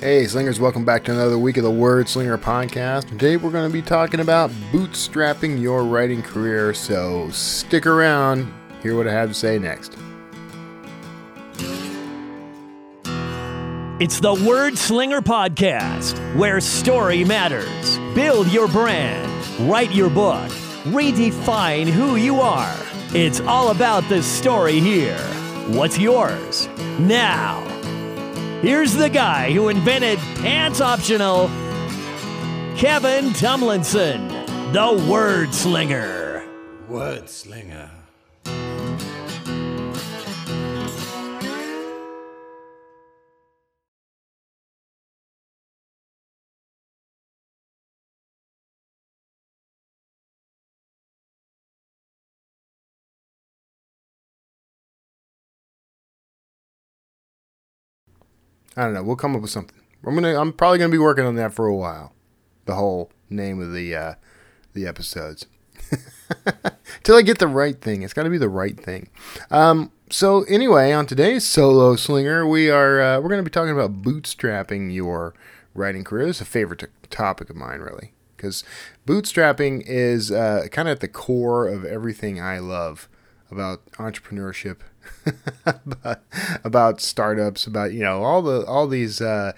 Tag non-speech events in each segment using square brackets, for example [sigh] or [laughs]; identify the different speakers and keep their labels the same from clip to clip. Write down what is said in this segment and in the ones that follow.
Speaker 1: Hey, Slingers, welcome back to another week of the Word Slinger podcast. Today we're going to be talking about bootstrapping your writing career, so stick around, hear what I have to say next.
Speaker 2: It's the Word Slinger Podcast, where story matters. Build your brand, write your book, redefine who you are. It's all about the story here. What's yours? Now, here's the guy who invented pants optional, Kevin Tumlinson, the Word Slinger.
Speaker 3: Word slinger.
Speaker 1: I don't know, we'll come up with something. I'm gonna, I'm probably gonna be working on that for a while. The whole name of the uh, the episodes. [laughs] Till I get the right thing. It's got to be the right thing. Um, so anyway, on today's solo slinger, we are uh, we're going to be talking about bootstrapping your writing career. It's a favorite t- topic of mine, really, because bootstrapping is uh, kind of at the core of everything I love about entrepreneurship, [laughs] about, about startups, about you know all the all these uh,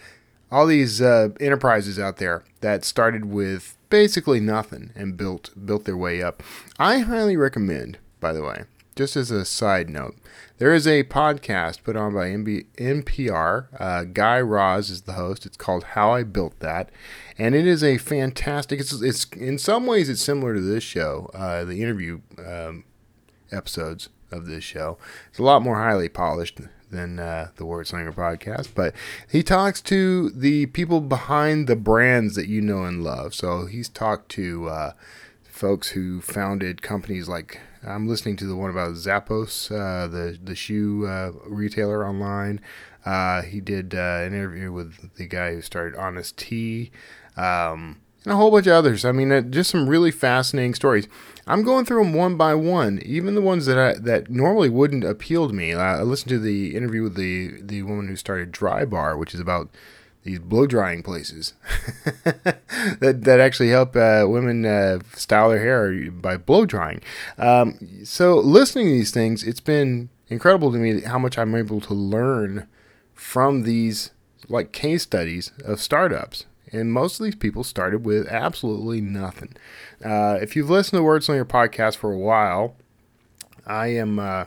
Speaker 1: all these uh, enterprises out there that started with basically nothing and built built their way up. I highly recommend, by the way, just as a side note, there is a podcast put on by MB, NPR. Uh, Guy Raz is the host. It's called How I Built That, and it is a fantastic. It's, it's in some ways it's similar to this show, uh, the interview um, episodes of this show. It's a lot more highly polished than uh, the Word Slinger podcast, but he talks to the people behind the brands that you know and love. So he's talked to uh, folks who founded companies like I'm listening to the one about Zappos, uh, the the shoe uh, retailer online. Uh, he did uh, an interview with the guy who started Honest Tea. Um, and a whole bunch of others. I mean, uh, just some really fascinating stories. I'm going through them one by one, even the ones that I, that normally wouldn't appeal to me. I listened to the interview with the the woman who started Dry Bar, which is about these blow drying places [laughs] that that actually help uh, women uh, style their hair by blow drying. Um, so listening to these things, it's been incredible to me how much I'm able to learn from these like case studies of startups. And most of these people started with absolutely nothing. Uh, if you've listened to Word Slinger podcast for a while, I am. Uh,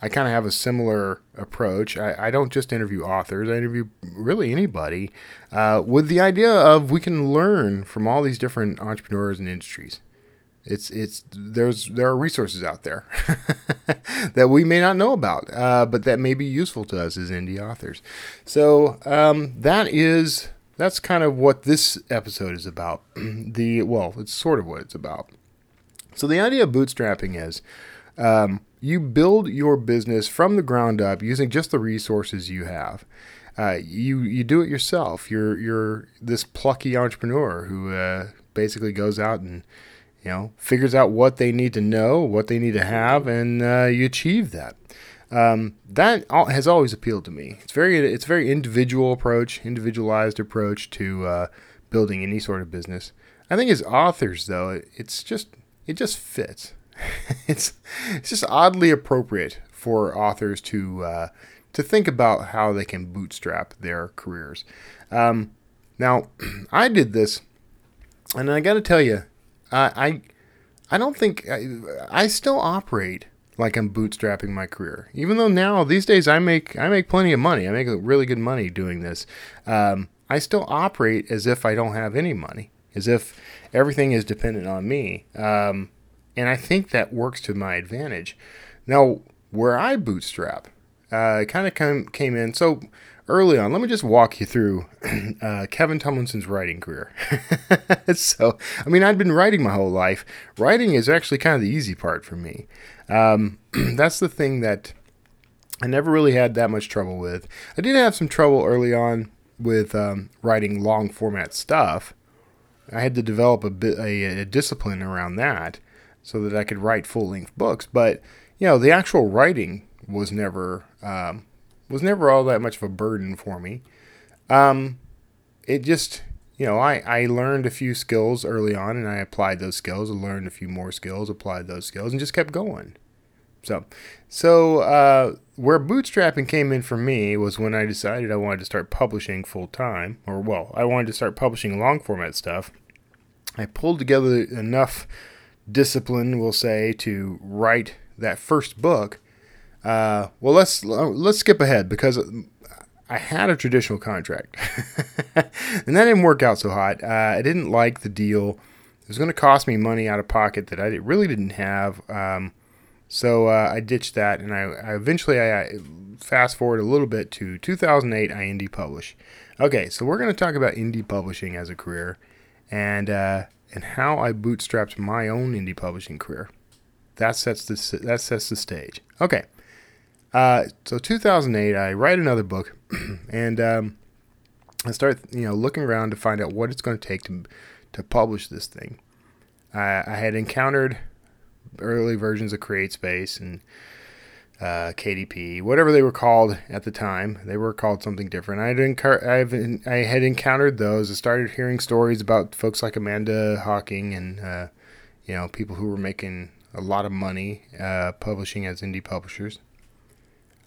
Speaker 1: I kind of have a similar approach. I, I, don't just interview authors; I interview really anybody, uh, with the idea of we can learn from all these different entrepreneurs and industries. It's it's there's there are resources out there [laughs] that we may not know about, uh, but that may be useful to us as indie authors. So um, that is that's kind of what this episode is about. [clears throat] the well, it's sort of what it's about. So the idea of bootstrapping is um, you build your business from the ground up using just the resources you have. Uh, you you do it yourself. You're you're this plucky entrepreneur who uh, basically goes out and you know figures out what they need to know, what they need to have, and uh, you achieve that. Um, that has always appealed to me. It's very it's very individual approach, individualized approach to uh, building any sort of business. I think as authors, though, it, it's just it just fits. [laughs] it's it's just oddly appropriate for authors to uh, to think about how they can bootstrap their careers. Um, now, [clears throat] I did this, and I got to tell you, I, I I don't think I, I still operate like I'm bootstrapping my career. Even though now these days I make I make plenty of money. I make really good money doing this. Um, I still operate as if I don't have any money, as if everything is dependent on me. Um, and I think that works to my advantage. Now, where I bootstrap, uh, kind of came, came in. So early on, let me just walk you through [clears throat] uh, Kevin Tumlinson's writing career. [laughs] so, I mean, I'd been writing my whole life. Writing is actually kind of the easy part for me. Um, [clears throat] that's the thing that I never really had that much trouble with. I did have some trouble early on with um, writing long format stuff. I had to develop a a, a discipline around that so that I could write full length books. But you know, the actual writing was never um, was never all that much of a burden for me. Um, it just you know I I learned a few skills early on, and I applied those skills. I learned a few more skills, applied those skills, and just kept going. So, so uh, where bootstrapping came in for me was when I decided I wanted to start publishing full time, or well, I wanted to start publishing long format stuff. I pulled together enough discipline, we'll say, to write that first book. Uh, well, let's let's skip ahead because I had a traditional contract, [laughs] and that didn't work out so hot. Uh, I didn't like the deal. It was going to cost me money out of pocket that I really didn't have. Um, so uh, I ditched that, and I, I eventually I, I, fast forward a little bit to 2008. I indie publish. Okay, so we're going to talk about indie publishing as a career, and uh, and how I bootstrapped my own indie publishing career. That sets the that sets the stage. Okay, uh, so 2008, I write another book, [clears throat] and um, I start you know looking around to find out what it's going to take to to publish this thing. I, I had encountered early versions of CreateSpace and uh, KDP, whatever they were called at the time. They were called something different. I had, I've, I had encountered those. I started hearing stories about folks like Amanda Hocking and, uh, you know, people who were making a lot of money uh, publishing as indie publishers.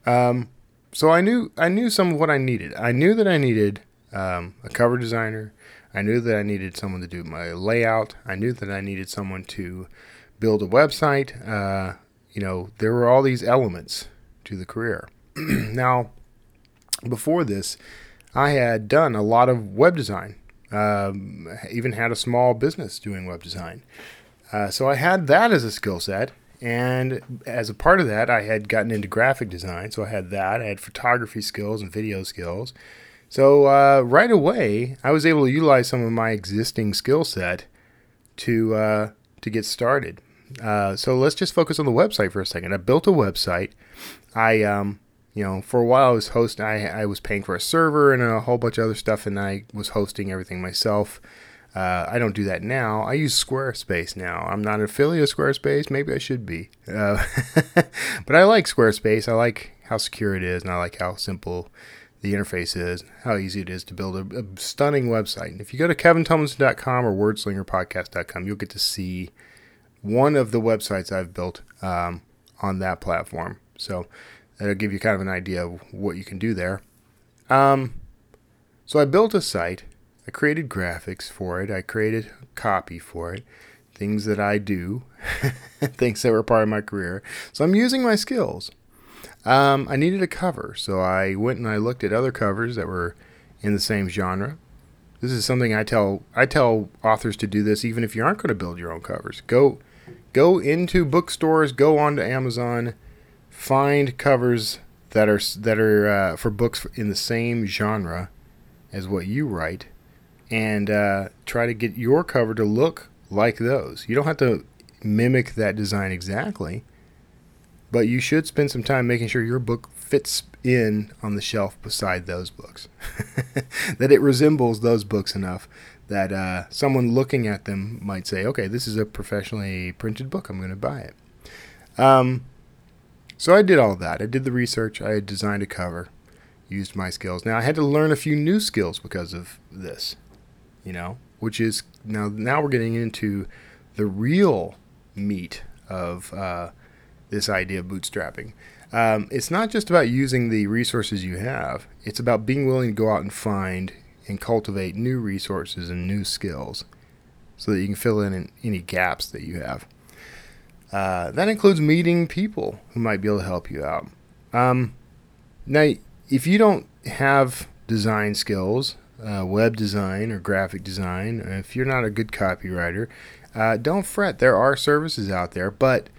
Speaker 1: Um, so I knew I knew some of what I needed. I knew that I needed um, a cover designer. I knew that I needed someone to do my layout. I knew that I needed someone to build a website. Uh, you know, there were all these elements to the career. [clears throat] now, before this, I had done a lot of web design. Um, even had a small business doing web design. Uh, so I had that as a skill set. And as a part of that, I had gotten into graphic design. So I had that. I had photography skills and video skills. So uh, right away, I was able to utilize some of my existing skill set to uh, to get started. Uh, so let's just focus on the website for a second. I built a website. I, um, you know, for a while I was hosting. I, I was paying for a server and a whole bunch of other stuff, and I was hosting everything myself. Uh, I don't do that now. I use Squarespace now. I'm not an affiliate of Squarespace. Maybe I should be. Uh, [laughs] but I like Squarespace. I like how secure it is, and I like how simple the interface is, how easy it is to build a, a stunning website. And if you go to kevintumlinson.com or wordslingerpodcast.com, you'll get to see one of the websites I've built um, on that platform. So that'll give you kind of an idea of what you can do there. Um, so I built a site. I created graphics for it. I created copy for it. Things that I do, [laughs] things that were part of my career. So I'm using my skills. Um, I needed a cover, so I went and I looked at other covers that were in the same genre. This is something I tell I tell authors to do this even if you aren't going to build your own covers. Go go into bookstores, go onto Amazon, find covers that are that are uh, for books in the same genre as what you write, and uh, try to get your cover to look like those. You don't have to mimic that design exactly, but you should spend some time making sure your book fits in on the shelf beside those books, [laughs] that it resembles those books enough that uh, someone looking at them might say, okay, this is a professionally printed book. I'm going to buy it. Um, so I did all that. I did the research. I designed a cover, used my skills. Now I had to learn a few new skills because of this, you know, which is now now we're getting into the real meat of uh, this idea of bootstrapping. Um, it's not just about using the resources you have. It's about being willing to go out and find and cultivate new resources and new skills so that you can fill in any gaps that you have. Uh, that includes meeting people who might be able to help you out. Um, now, if you don't have design skills, uh, web design or graphic design, if you're not a good copywriter, uh, don't fret. There are services out there, but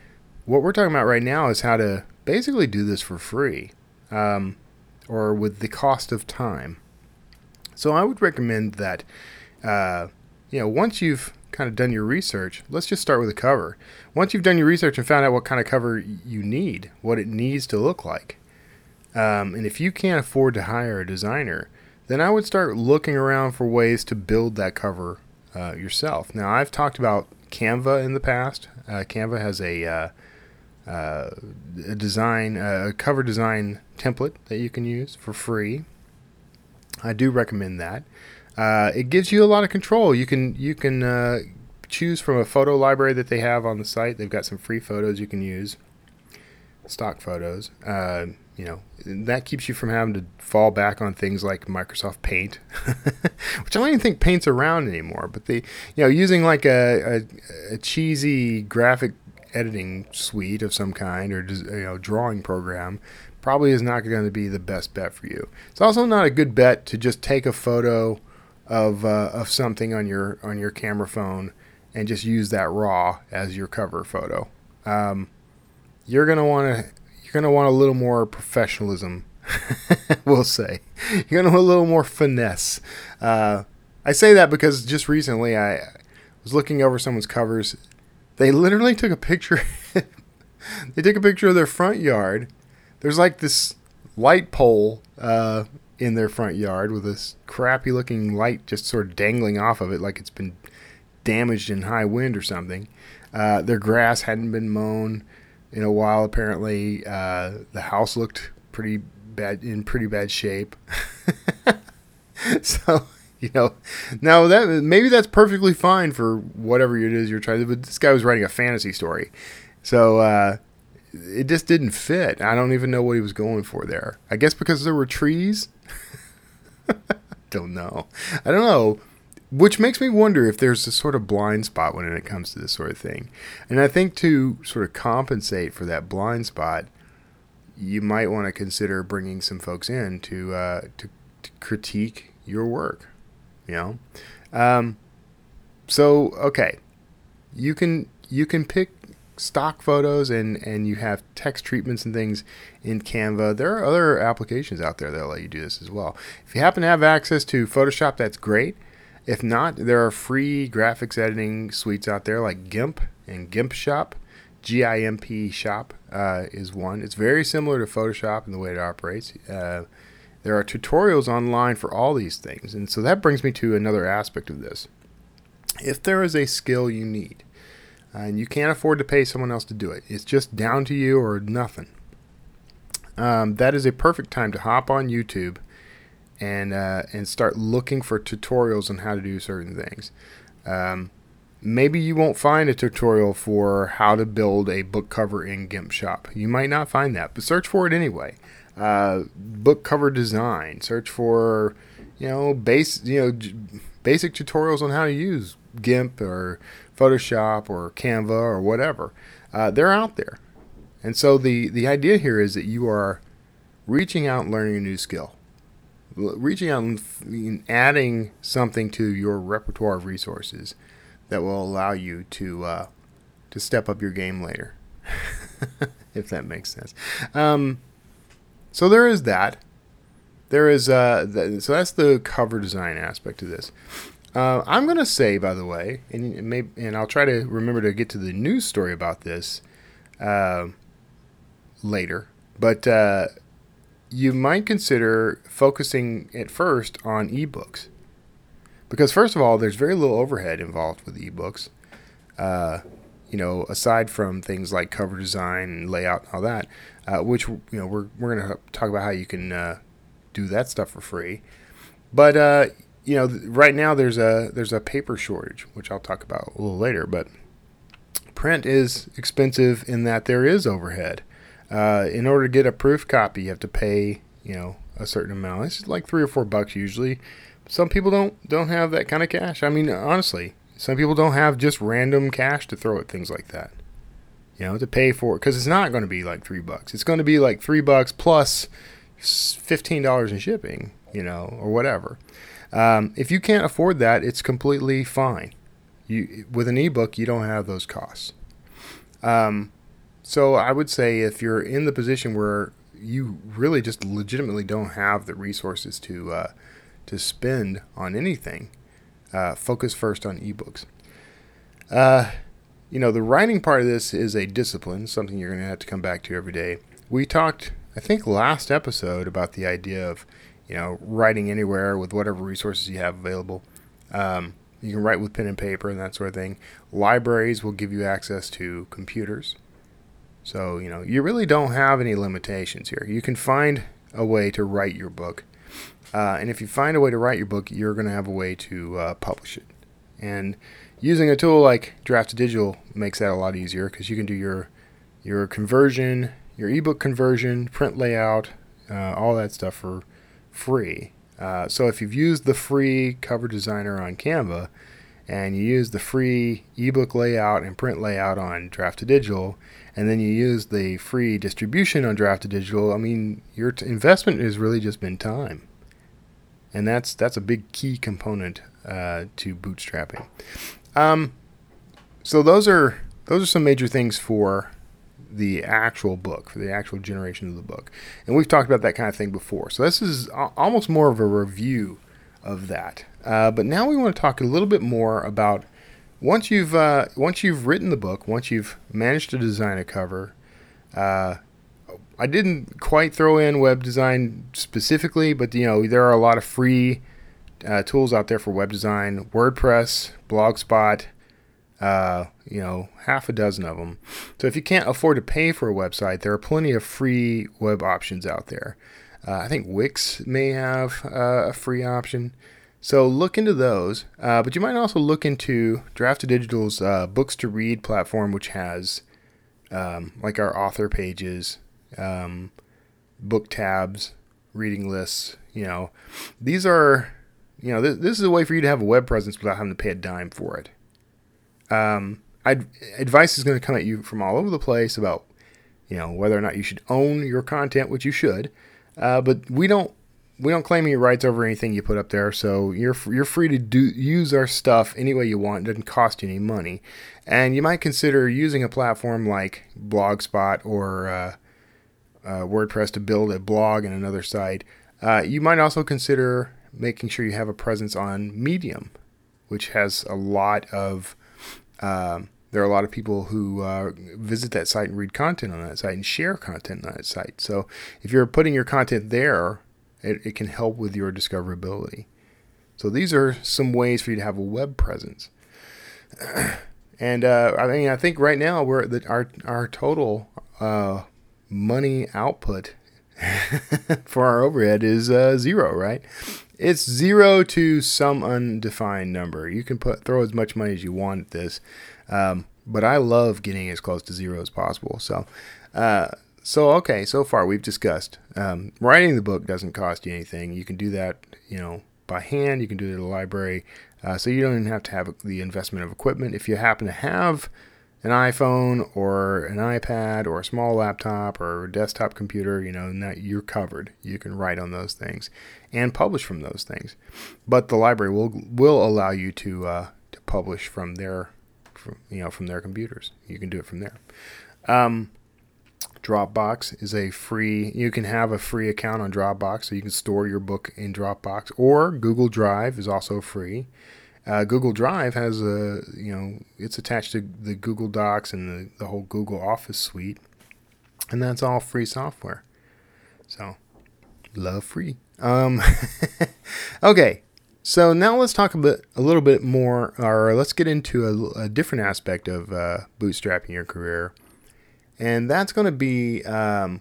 Speaker 1: what we're talking about right now is how to basically do this for free um, or with the cost of time. So I would recommend that, uh, you know, once you've kind of done your research, let's just start with a cover. Once you've done your research and found out what kind of cover you need, what it needs to look like, um, and if you can't afford to hire a designer, then I would start looking around for ways to build that cover uh, yourself. Now, I've talked about Canva in the past. Uh, Canva has a, uh, uh a design, a cover design template that you can use for free. I do recommend that. Uh, it gives you a lot of control. You can you can uh, choose from a photo library that they have on the site. They've got some free photos you can use, stock photos. You know that keeps you from having to fall back on things like Microsoft Paint, [laughs] which I don't even think Paint's around anymore. But the you know, using like a, a, a cheesy graphic editing suite of some kind or you know drawing program probably is not going to be the best bet for you. It's also not a good bet to just take a photo of uh, of something on your on your camera phone and just use that raw as your cover photo. Um, you're gonna want to you're gonna want a little more professionalism. [laughs] we'll say you're gonna want a little more finesse. Uh, I say that because just recently I was looking over someone's covers. They literally took a picture. [laughs] they took a picture of their front yard. There's like this light pole uh, in their front yard with this crappy looking light just sort of dangling off of it like it's been damaged in high wind or something. Uh, their grass hadn't been mown in a while apparently. Uh, the house looked pretty bad in pretty bad shape. [laughs] so you know now that maybe that's perfectly fine for whatever it is you're trying to but this guy was writing a fantasy story so uh, it just didn't fit i don't even know what he was going for there i guess because there were trees [laughs] don't know. I don't know. Which makes me wonder if there's a sort of blind spot when it comes to this sort of thing. And I think to sort of compensate for that blind spot, you might want to consider bringing some folks in to uh, to, to critique your work. You know, um, so okay, you can you can pick stock photos and, and you have text treatments and things in Canva. There are other applications out there that'll let you do this as well. If you happen to have access to Photoshop, that's great. If not, there are free graphics editing suites out there like GIMP and GIMP Shop. GIMP Shop uh, is one. It's very similar to Photoshop in the way it operates. Uh, there are tutorials online for all these things. And so that brings me to another aspect of this. If there is a skill you need, and you can't afford to pay someone else to do it. It's just down to you or nothing. Um, that is a perfect time to hop on YouTube and uh, and start looking for tutorials on how to do certain things. Um, maybe you won't find a tutorial for how to build a book cover in GIMP Shop. You might not find that, but search for it anyway. Uh, book cover design. Search for you know base you know basic tutorials on how to use GIMP or Photoshop or Canva or whatever. Uh, they're out there. And so the, the idea here is that you are reaching out and learning a new skill, reaching out and adding something to your repertoire of resources that will allow you to uh, to step up your game later, [laughs] if that makes sense. Um, so there is that. There is uh, th- so that's the cover design aspect of this. Uh, I'm to say, by the way, and maybe, and I'll try to remember to get to the news story about this uh, later. But uh, you might consider focusing at first on ebooks, because first of all, there's very little overhead involved with ebooks. Uh, you know, aside from things like cover design and layout and all that, uh, which you know we're we're going to talk about how you can uh, do that stuff for free. But you know, right now there's a there's a paper shortage, which I'll talk about a little later. But print is expensive in that there is overhead. Uh, in order to get a proof copy, you have to pay you know a certain amount. It's like three or four bucks usually. Some people don't don't have that kind of cash. I mean, honestly, some people don't have just random cash to throw at things like that. You know, to pay for it because it's not going to be like three bucks. It's going to be like three bucks plus fifteen dollars in shipping. You know, or whatever. Um, if you can't afford that, it's completely fine. You with an ebook, you don't have those costs. Um, so I would say if you're in the position where you really just legitimately don't have the resources to uh, to spend on anything, uh, focus first on ebooks. Uh, you know, the writing part of this is a discipline, something you're going to have to come back to every day. We talked, I think, last episode about the idea of you know, writing anywhere with whatever resources you have available. Um, you can write with pen and paper and that sort of thing. Libraries will give you access to computers. So, you know, you really don't have any limitations here. You can find a way to write your book. Uh, and if you find a way to write your book, you're going to have a way to uh, publish it. And using a tool like Draft2Digital makes that a lot easier because you can do your your conversion, your ebook conversion, print layout, uh, all that stuff for free. Uh, so if you've used the free cover designer on Canva and you use the free ebook layout and print layout on Draft2Digital, and then you use the free distribution on Draft2Digital, I mean, your t- investment has really just been time. And that's that's a big key component uh, to bootstrapping. Um, so those are those are some major things for the actual book, for the actual generation of the book. And we've talked about that kind of thing before. So this is almost more of a review of that. Uh, but now we want to talk a little bit more about once you've uh, once you've written the book, once you've managed to design a cover. Uh, I didn't quite throw in web design specifically, but you know there are a lot of free uh, tools out there for web design: WordPress, Blogspot, uh, you know, half a dozen of them. So if you can't afford to pay for a website, there are plenty of free web options out there. Uh, I think Wix may have uh, a free option. So look into those. Uh, but you might also look into Draft2Digital's uh, Books2Read platform, which has um, like our author pages, um, book tabs, reading lists. You know, these are, you know, th- this is a way for you to have a web presence without having to pay a dime for it um, I'd, advice is going to come at you from all over the place about you know whether or not you should own your content, which you should. Uh, but we don't we don't claim any rights over anything you put up there, so you're you're free to do use our stuff any way you want. It doesn't cost you any money, and you might consider using a platform like Blogspot or uh, uh, WordPress to build a blog and another site. Uh, you might also consider making sure you have a presence on Medium, which has a lot of um, there are a lot of people who uh, visit that site and read content on that site and share content on that site. So if you're putting your content there, it, it can help with your discoverability. So these are some ways for you to have a web presence. [clears throat] and uh, I mean, I think right now we're our our total uh, money output [laughs] for our overhead is uh, zero, right? It's zero to some undefined number. You can put throw as much money as you want at this, um, but I love getting as close to zero as possible. So, uh, so okay, so far we've discussed um, writing the book doesn't cost you anything. You can do that, you know, by hand. You can do it at a library, uh, so you don't even have to have the investment of equipment. If you happen to have an iPhone or an iPad or a small laptop or a desktop computer, you know, that you're covered. You can write on those things and publish from those things. But the library will will allow you to uh, to publish from their, from, you know, from their computers. You can do it from there. Um, Dropbox is a free. You can have a free account on Dropbox, so you can store your book in Dropbox. Or Google Drive is also free. Uh, Google Drive has a, you know, it's attached to the Google Docs and the, the whole Google Office suite, and that's all free software. So, love free. Um, [laughs] okay, so now let's talk a bit, a little bit more, or let's get into a, a different aspect of uh, bootstrapping your career, and that's going to be. Um,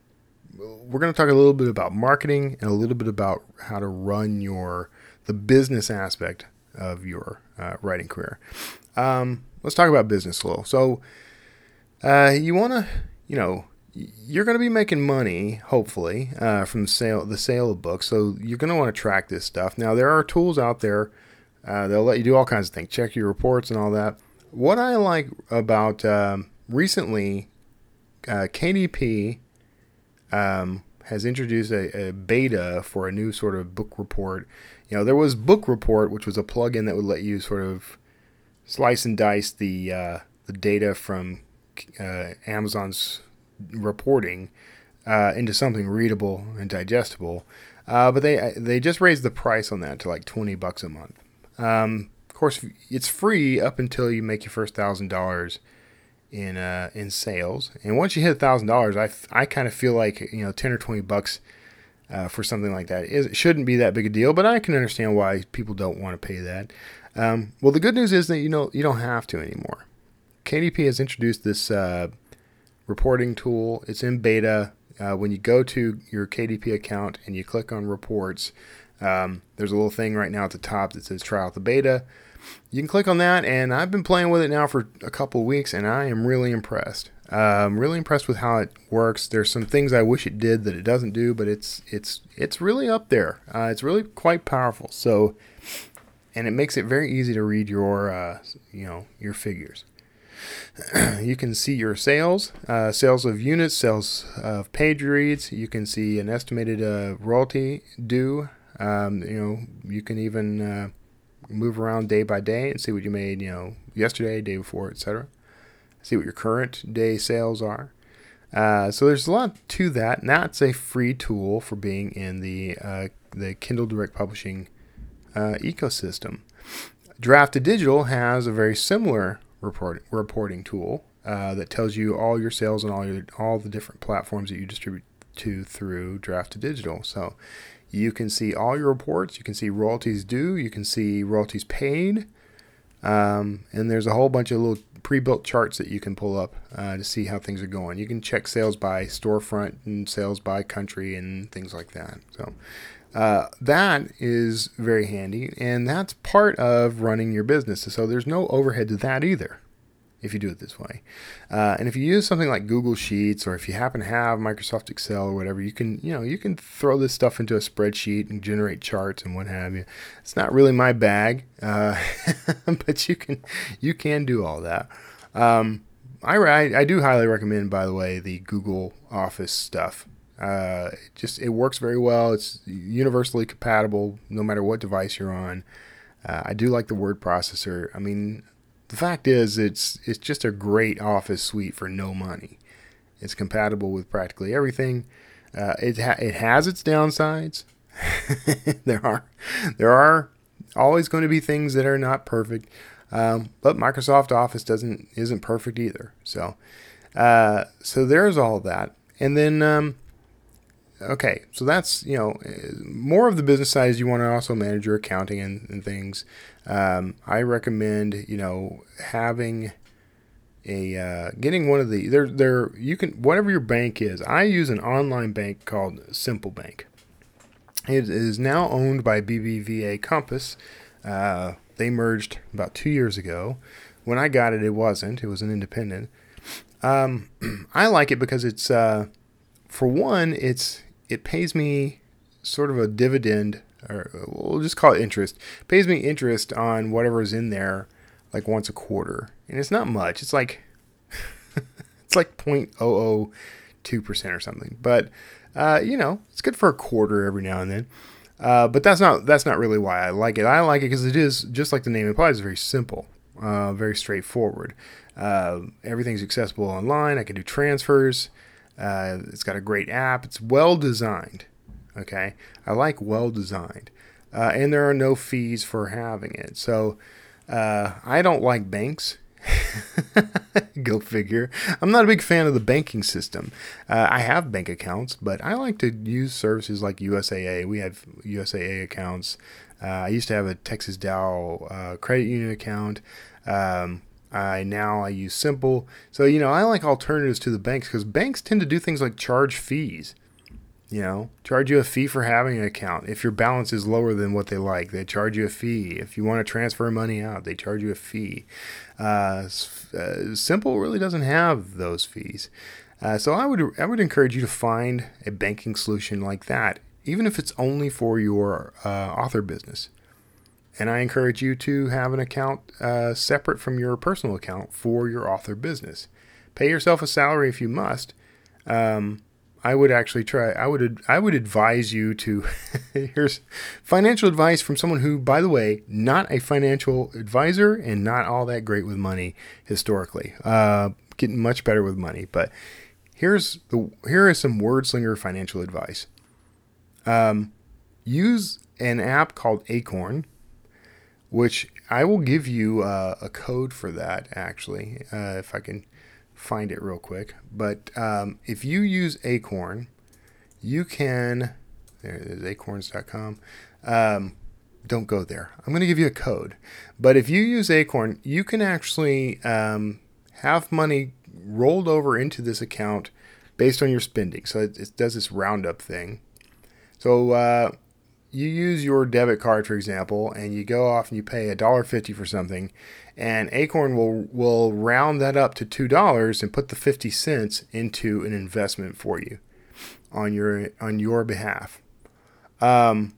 Speaker 1: we're going to talk a little bit about marketing and a little bit about how to run your the business aspect of your uh, writing career. Um, let's talk about business a little. So, uh, you want to, you know, you're going to be making money, hopefully, uh, from the sale the sale of books. So you're going to want to track this stuff. Now there are tools out there. Uh, they'll let you do all kinds of things, check your reports and all that. What I like about um, recently, uh, KDP um, has introduced a, a, beta for a new sort of book report you know, there was Book Report, which was a plugin that would let you sort of slice and dice the uh, the data from uh, Amazon's reporting uh, into something readable and digestible. Uh, but they they just raised the price on that to like twenty bucks a month. Um, of course, it's free up until you make your first thousand dollars in uh, in sales. And once you hit a thousand dollars, I, I kind of feel like you know ten or twenty bucks uh, for something like that. It shouldn't be that big a deal, but I can understand why people don't want to pay that. Um, well, the good news is that you know you don't have to anymore. KDP has introduced this uh, reporting tool. It's in beta. Uh, when you go to your KDP account and you click on reports, Um, there's a little thing right now at the top that says try out the beta. You can click on that, and I've been playing with it now for a couple weeks, and I am really impressed. Uh, I'm really impressed with how it works. There's some things I wish it did that it doesn't do, but it's it's it's really up there. Uh, it's really quite powerful. So, and it makes it very easy to read your uh, you know your figures. [clears throat] you can see your sales, uh, sales of units, sales of page reads. You can see an estimated uh, royalty due. Um, you know, you can even move around day by day and see what you made, you know, yesterday, day before, etc. See what your current day sales are. Uh, so there's a lot to that, and that's a free tool for being in the uh, the Kindle Direct Publishing uh, ecosystem. Draft2Digital has a very similar report, reporting tool uh, that tells you all your sales and all your all the different platforms that you distribute to through Draft2Digital. So you can see all your reports. You can see royalties due. You can see royalties paid. Um, and there's a whole bunch of little pre-built charts that you can pull up uh, to see how things are going. You can check sales by storefront and sales by country and things like that. So uh, that is very handy, and that's part of running your business. So there's no overhead to that either if you do it this way. Uh, and if you use something like Google Sheets or if you happen to have Microsoft Excel or whatever, you can you know you can throw this stuff into a spreadsheet and generate charts and what have you. It's not really my bag, uh, [laughs] but you can you can do all that. Um, I, I do highly recommend, by the way, the Google Office stuff. Uh, it just it works very well. It's universally compatible no matter what device you're on. Uh, I do like the word processor. I mean, the fact is, it's it's just a great office suite for no money. It's compatible with practically everything. Uh, it ha- it has its downsides. [laughs] there are there are always going to be things that are not perfect, um, but Microsoft Office doesn't isn't perfect either. So uh, so there's all that, and then um, okay, so that's you know more of the business side is you want to also manage your accounting and, and things. Um, I recommend you know having a uh, getting one of the there there you can whatever your bank is. I use an online bank called Simple Bank. It is now owned by BBVA Compass. Uh, they merged about two years ago. When I got it, it wasn't. It was an independent. Um, [clears throat] I like it because it's uh, for one, it's it pays me sort of a dividend, or we'll just call it interest. It pays me interest on whatever's in there, like once a quarter, and it's not much. It's like [laughs] it's like 0.002 percent or something, but uh, you know, it's good for a quarter every now and then. Uh, but that's not that's not really why I like it. I like it because it is just like the name implies, very simple, uh, very straightforward. Uh, everything's accessible online. I can do transfers. Uh, it's got a great app. It's well designed. Okay, I like well designed, uh, and there are no fees for having it. So uh, I don't like banks. [laughs] Go figure. I'm not a big fan of the banking system. Uh, I have bank accounts, but I like to use services like USAA. We have USAA accounts. Uh, I used to have a Texas Dow uh, credit union account. Um, I now I use Simple. So you know I like alternatives to the banks because banks tend to do things like charge fees. You know, charge you a fee for having an account. If your balance is lower than what they like, they charge you a fee. If you want to transfer money out, they charge you a fee. Uh, uh, Simple really doesn't have those fees. Uh, so I would I would encourage you to find a banking solution like that, even if it's only for your uh, author business. And I encourage you to have an account uh, separate from your personal account for your author business. Pay yourself a salary if you must. Um, I would actually try. I would. I would advise you to. [laughs] here's financial advice from someone who, by the way, not a financial advisor and not all that great with money historically. Uh, getting much better with money, but here's the. Here is some WordSlinger financial advice. Um, use an app called Acorn which I will give you uh, a code for that actually, uh, if I can find it real quick. But um, if you use Acorn, you can. There it is, acorns.com. Um, don't go there. I'm going to give you a code. But if you use Acorn, you can actually um, have money rolled over into this account based on your spending. So it, it does this roundup thing. So uh, you use your debit card, for example, and you go off and you pay a dollar fifty for something, and Acorn will will round that up to two dollars and put the fifty cents into an investment for you on your on your behalf. Um,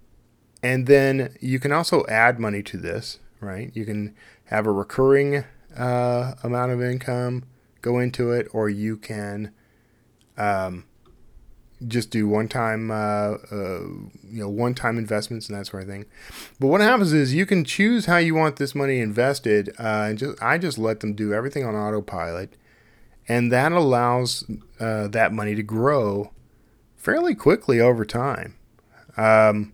Speaker 1: and then you can also add money to this, right? You can have a recurring uh, amount of income go into it, or you can um, just do one time, uh, uh, you know, one time investments and that sort of thing. But what happens is you can choose how you want this money invested, uh, and just I just let them do everything on autopilot, and that allows uh, that money to grow fairly quickly over time. Um,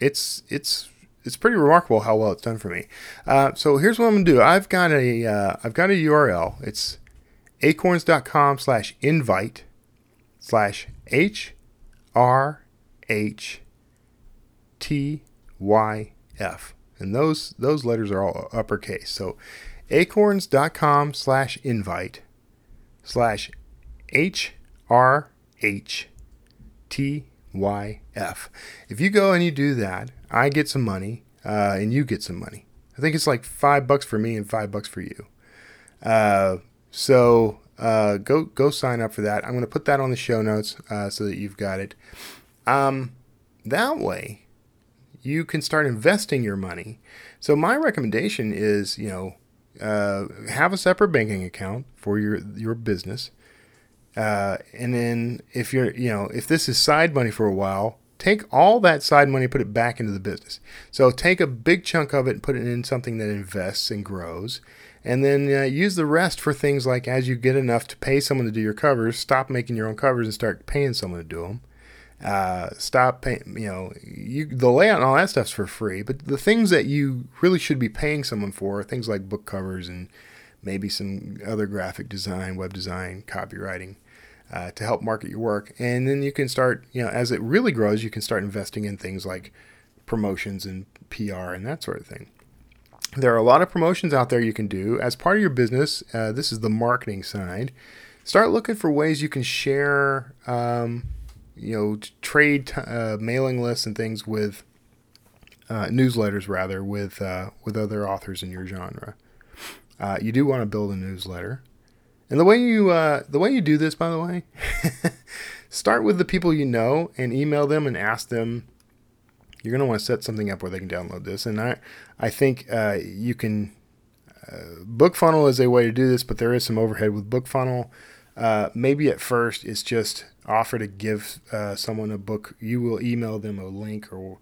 Speaker 1: it's it's it's pretty remarkable how well it's done for me. Uh, so here's what I'm gonna do. I've got a have got a URL. It's acorns.com slash slash H R H T Y F. And those those letters are all uppercase. So acorns.com slash invite slash H R H T Y F. If you go and you do that, I get some money uh, and you get some money. I think it's like five bucks for me and five bucks for you. Uh, so uh, go go sign up for that. I'm going to put that on the show notes uh, so that you've got it. Um, that way, you can start investing your money. So my recommendation is, you know, uh, have a separate banking account for your your business, uh, and then if you're, you know, if this is side money for a while, take all that side money, put it back into the business. So take a big chunk of it and put it in something that invests and grows and then uh, use the rest for things like as you get enough to pay someone to do your covers, stop making your own covers and start paying someone to do them. Uh, stop paying, you know, you, the layout and all that stuff's for free, but the things that you really should be paying someone for, are things like book covers and maybe some other graphic design, web design, copywriting, uh, to help market your work. And then you can start, you know, as it really grows, you can start investing in things like promotions and PR and that sort of thing. There are a lot of promotions out there you can do as part of your business. Uh, this is the marketing side. Start looking for ways you can share, um, you know, trade uh, mailing lists and things with uh, newsletters rather with uh, with other authors in your genre. Uh, you do want to build a newsletter, and the way you uh, the way you do this, by the way, [laughs] start with the people you know and email them and ask them you're going to want to set something up where they can download this. And I, I think uh, you can. Uh, BookFunnel is a way to do this, but there is some overhead with BookFunnel. Uh, maybe at first it's just offer to give uh, someone a book. You will email them a link or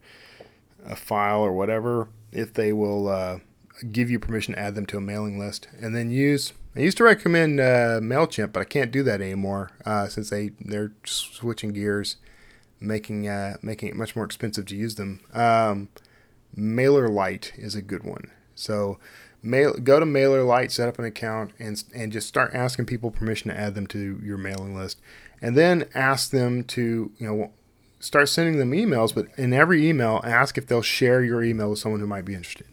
Speaker 1: a file or whatever if they will uh, give you permission to add them to a mailing list, and then use. I used to recommend uh, Mailchimp, but I can't do that anymore uh, since they they're switching gears making uh, making it much more expensive to use them. Um, MailerLite is a good one. So mail, go to MailerLite, set up an account, and and just start asking people permission to add them to your mailing list, and then ask them to you know start sending them emails. But in every email, ask if they'll share your email with someone who might be interested.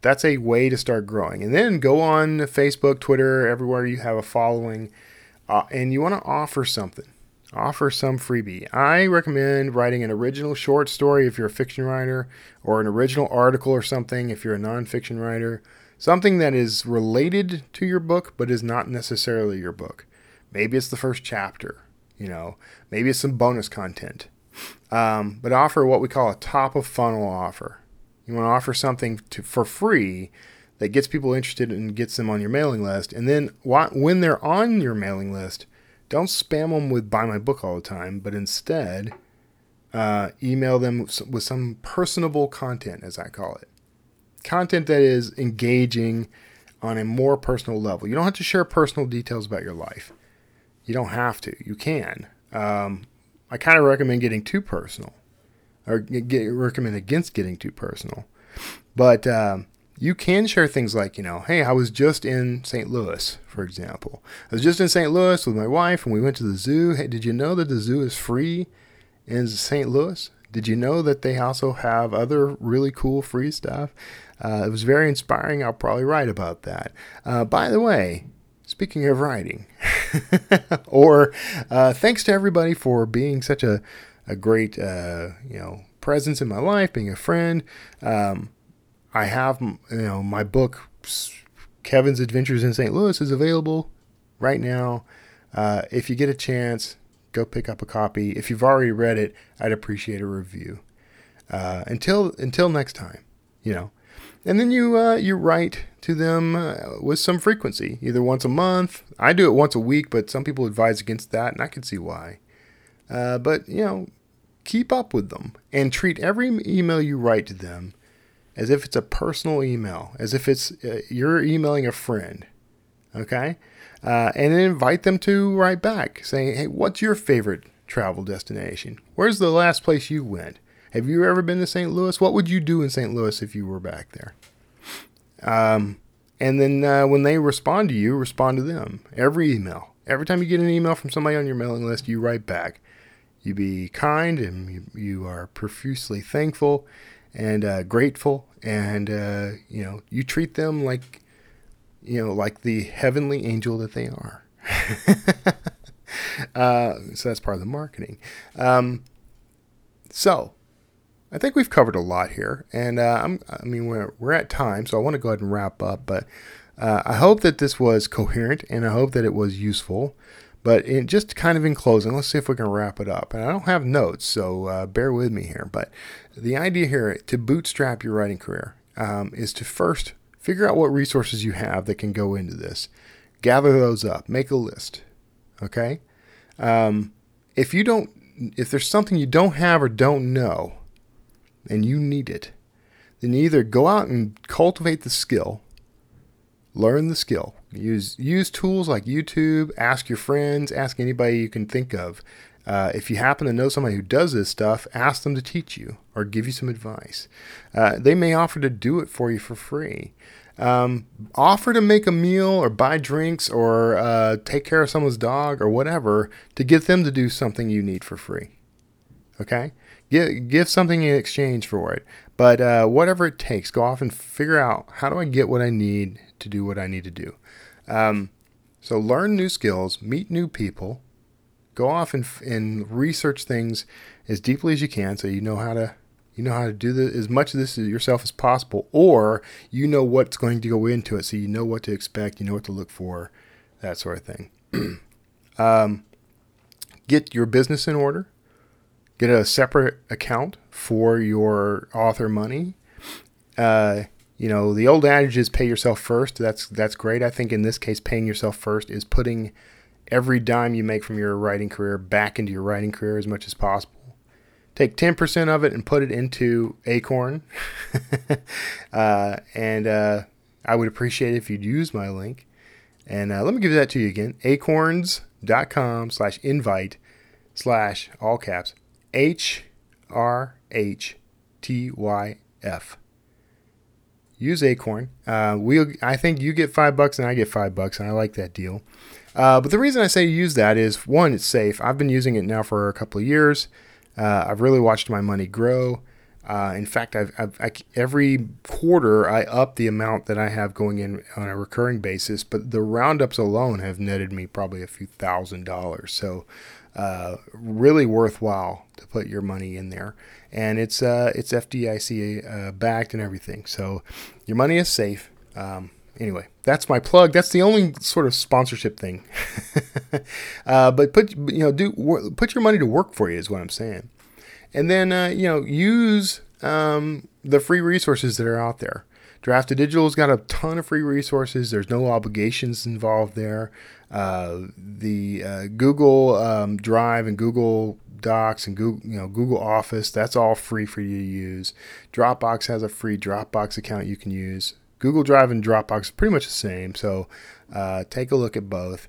Speaker 1: That's a way to start growing, and then go on Facebook, Twitter, everywhere you have a following, uh, and you want to offer something offer some freebie. I recommend writing an original short story if you're a fiction writer, or an original article or something if you're a nonfiction writer. Something that is related to your book but is not necessarily your book. Maybe it's the first chapter, you know, maybe it's some bonus content. Um, but offer what we call a top of funnel offer. You want to offer something to, for free that gets people interested and gets them on your mailing list. And then when they're on your mailing list, don't spam them with buy my book all the time, but instead uh, email them with some personable content, as I call it. Content that is engaging on a more personal level. You don't have to share personal details about your life. You don't have to. You can. Um, I kind of recommend getting too personal, or get, recommend against getting too personal. But um, you can share things like, you know, hey, I was just in St. Louis, for example. I was just in St. Louis with my wife and we went to the zoo. Hey, did you know that the zoo is free in St. Louis? Did you know that they also have other really cool free stuff? Uh, it was very inspiring. I'll probably write about that. Uh, by the way, speaking of writing, [laughs] or uh, thanks to everybody for being such a, a great, uh, you know, presence in my life, being a friend. Um, I have, you know, my book, Kevin's Adventures in St. Louis, is available right now. Uh, if you get a chance, go pick up a copy. If you've already read it, I'd appreciate a review. Uh, until until next time, you know. And then you uh, you write to them uh, with some frequency, either once a month. I do it once a week, but some people advise against that, and I can see why. Uh, but you know, keep up with them and treat every email you write to them as if it's a personal email, as if it's uh, you're emailing a friend. Okay, uh, and then invite them to write back, saying, "Hey, what's your favorite travel destination? Where's the last place you went? Have you ever been to St. Louis? What would you do in St. Louis if you were back there?" Um, and then uh, when they respond to you, respond to them. Every email, every time you get an email from somebody on your mailing list, you write back. You be kind and you, you are profusely thankful and uh, grateful, and uh, you know you treat them like you know like the heavenly angel that they are. [laughs] uh, so that's part of the marketing. Um, so I think we've covered a lot here, and uh, i mean we're we're at time, so I want to go ahead and wrap up. But uh, I hope that this was coherent, and I hope that it was useful. But in, just kind of in closing, let's see if we can wrap it up. And I don't have notes, so uh, bear with me here. But the idea here to bootstrap your writing career um, is to first figure out what resources you have that can go into this. Gather those up. Make a list. Okay. Um, if you don't, if there's something you don't have or don't know, and you need it, then either go out and cultivate the skill, learn the skill, use use tools like YouTube, ask your friends, ask anybody you can think of. Uh, if you happen to know somebody who does this stuff, ask them to teach you or give you some advice. Uh, they may offer to do it for you for free. Um, offer to make a meal or buy drinks or uh, take care of someone's dog or whatever to get them to do something you need for free. Okay? Give, give something in exchange for it. But uh, whatever it takes, go off and figure out how do I get what I need to do what I need to do. Um, so learn new skills, meet new people, go off and, and research things as deeply as you can so you know how to you know how to do the, as much of this yourself as possible or you know what's going to go into it so you know what to expect you know what to look for that sort of thing. [clears throat] Um, get your business in order. Get a separate account for your author money. Uh, you know the old adage is pay yourself first. That's that's great. I think in this case paying yourself first is putting every dime you make from your writing career back into your writing career as much as possible. Take 10% of it and put it into acorn. [laughs] Uh, and uh, i would appreciate it if you'd use my link. And uh, let me give that to you again. Acorns.com slash invite slash all caps. H r h t y f. Use Acorn. Uh, we I think you get five bucks and I get five bucks, and I like that deal. Uh, but the reason I say use that is one, it's safe. I've been using it now for a couple of years. Uh, I've really watched my money grow. Uh, in fact, I've, I've I, every quarter I up the amount that I have going in on a recurring basis, but the roundups alone have netted me probably a few thousand dollars. So, uh, really worthwhile to put your money in there and it's uh, it's FDIC uh, backed and everything. So your money is safe. Um, anyway, that's my plug. That's the only sort of sponsorship thing. [laughs] uh, but put you know do put your money to work for you is what I'm saying, and then uh, you know use um, the free resources that are out there. Draft2Digital's got a ton of free resources. There's no obligations involved there. Uh, the uh, Google um, Drive and Google Docs and Google, you know, Google Office. That's all free for you to use. Dropbox has a free Dropbox account you can use. Google Drive and Dropbox are pretty much the same. So uh, take a look at both,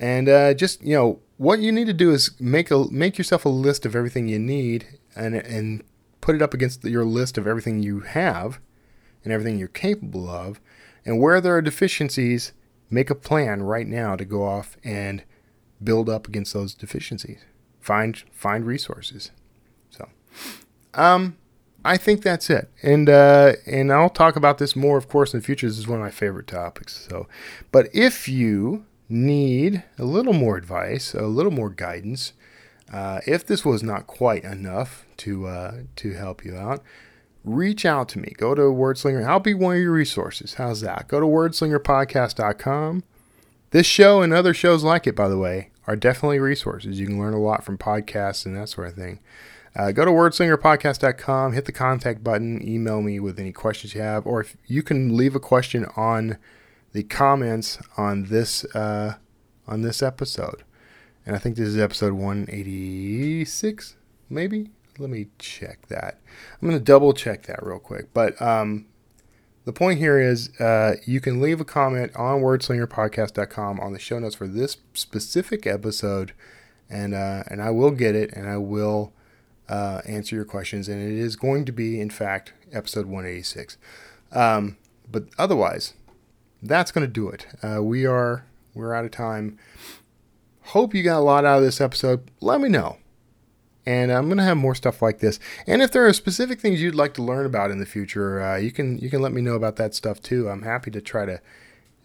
Speaker 1: and uh, just you know what you need to do is make a make yourself a list of everything you need, and and put it up against your list of everything you have, and everything you're capable of, and where there are deficiencies, make a plan right now to go off and build up against those deficiencies find find resources. So, um, I think that's it. And uh, and I'll talk about this more, of course, in the future. This is one of my favorite topics. So, but if you need a little more advice, a little more guidance, Uh, if this was not quite enough to uh, to help you out, reach out to me. Go to Wordslinger. I'll be one of your resources. How's that? Go to wordslingerpodcast.com. This show and other shows like it, by the way, are definitely resources. You can learn a lot from podcasts and that sort of thing. Uh, go to wordslingerpodcast.com, hit the contact button, email me with any questions you have, or if you can leave a question on the comments on this uh, on this episode. And I think this is episode 186, maybe. Let me check that. I'm going to double check that real quick. But um, the point here is uh, you can leave a comment on wordslingerpodcast.com on the show notes for this specific episode, and uh, and I will get it and I will uh, answer your questions. And it is going to be, in fact, episode 186. Um, but otherwise, that's going to do it. Uh, we are we're out of time. Hope you got a lot out of this episode. Let me know. And I'm going to have more stuff like this. And if there are specific things you'd like to learn about in the future, uh, you can you can let me know about that stuff too. I'm happy to try to.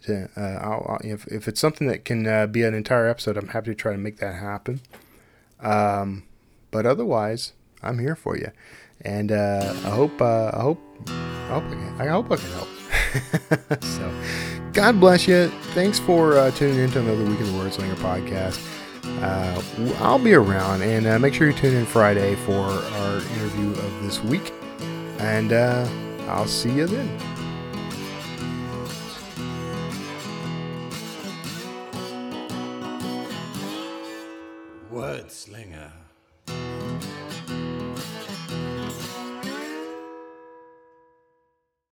Speaker 1: to uh, I'll, I'll, if, if it's something that can uh, be an entire episode, I'm happy to try to make that happen. Um, but otherwise, I'm here for you, and uh, I hope uh, I hope I hope I, can, hope I can help. [laughs] so, God bless you. Thanks for uh, tuning in to another week of the Wordslinger podcast. Uh, I'll be around, and uh, make sure you tune in Friday for our interview of this week. And uh, I'll see you then.
Speaker 3: Word Slinger.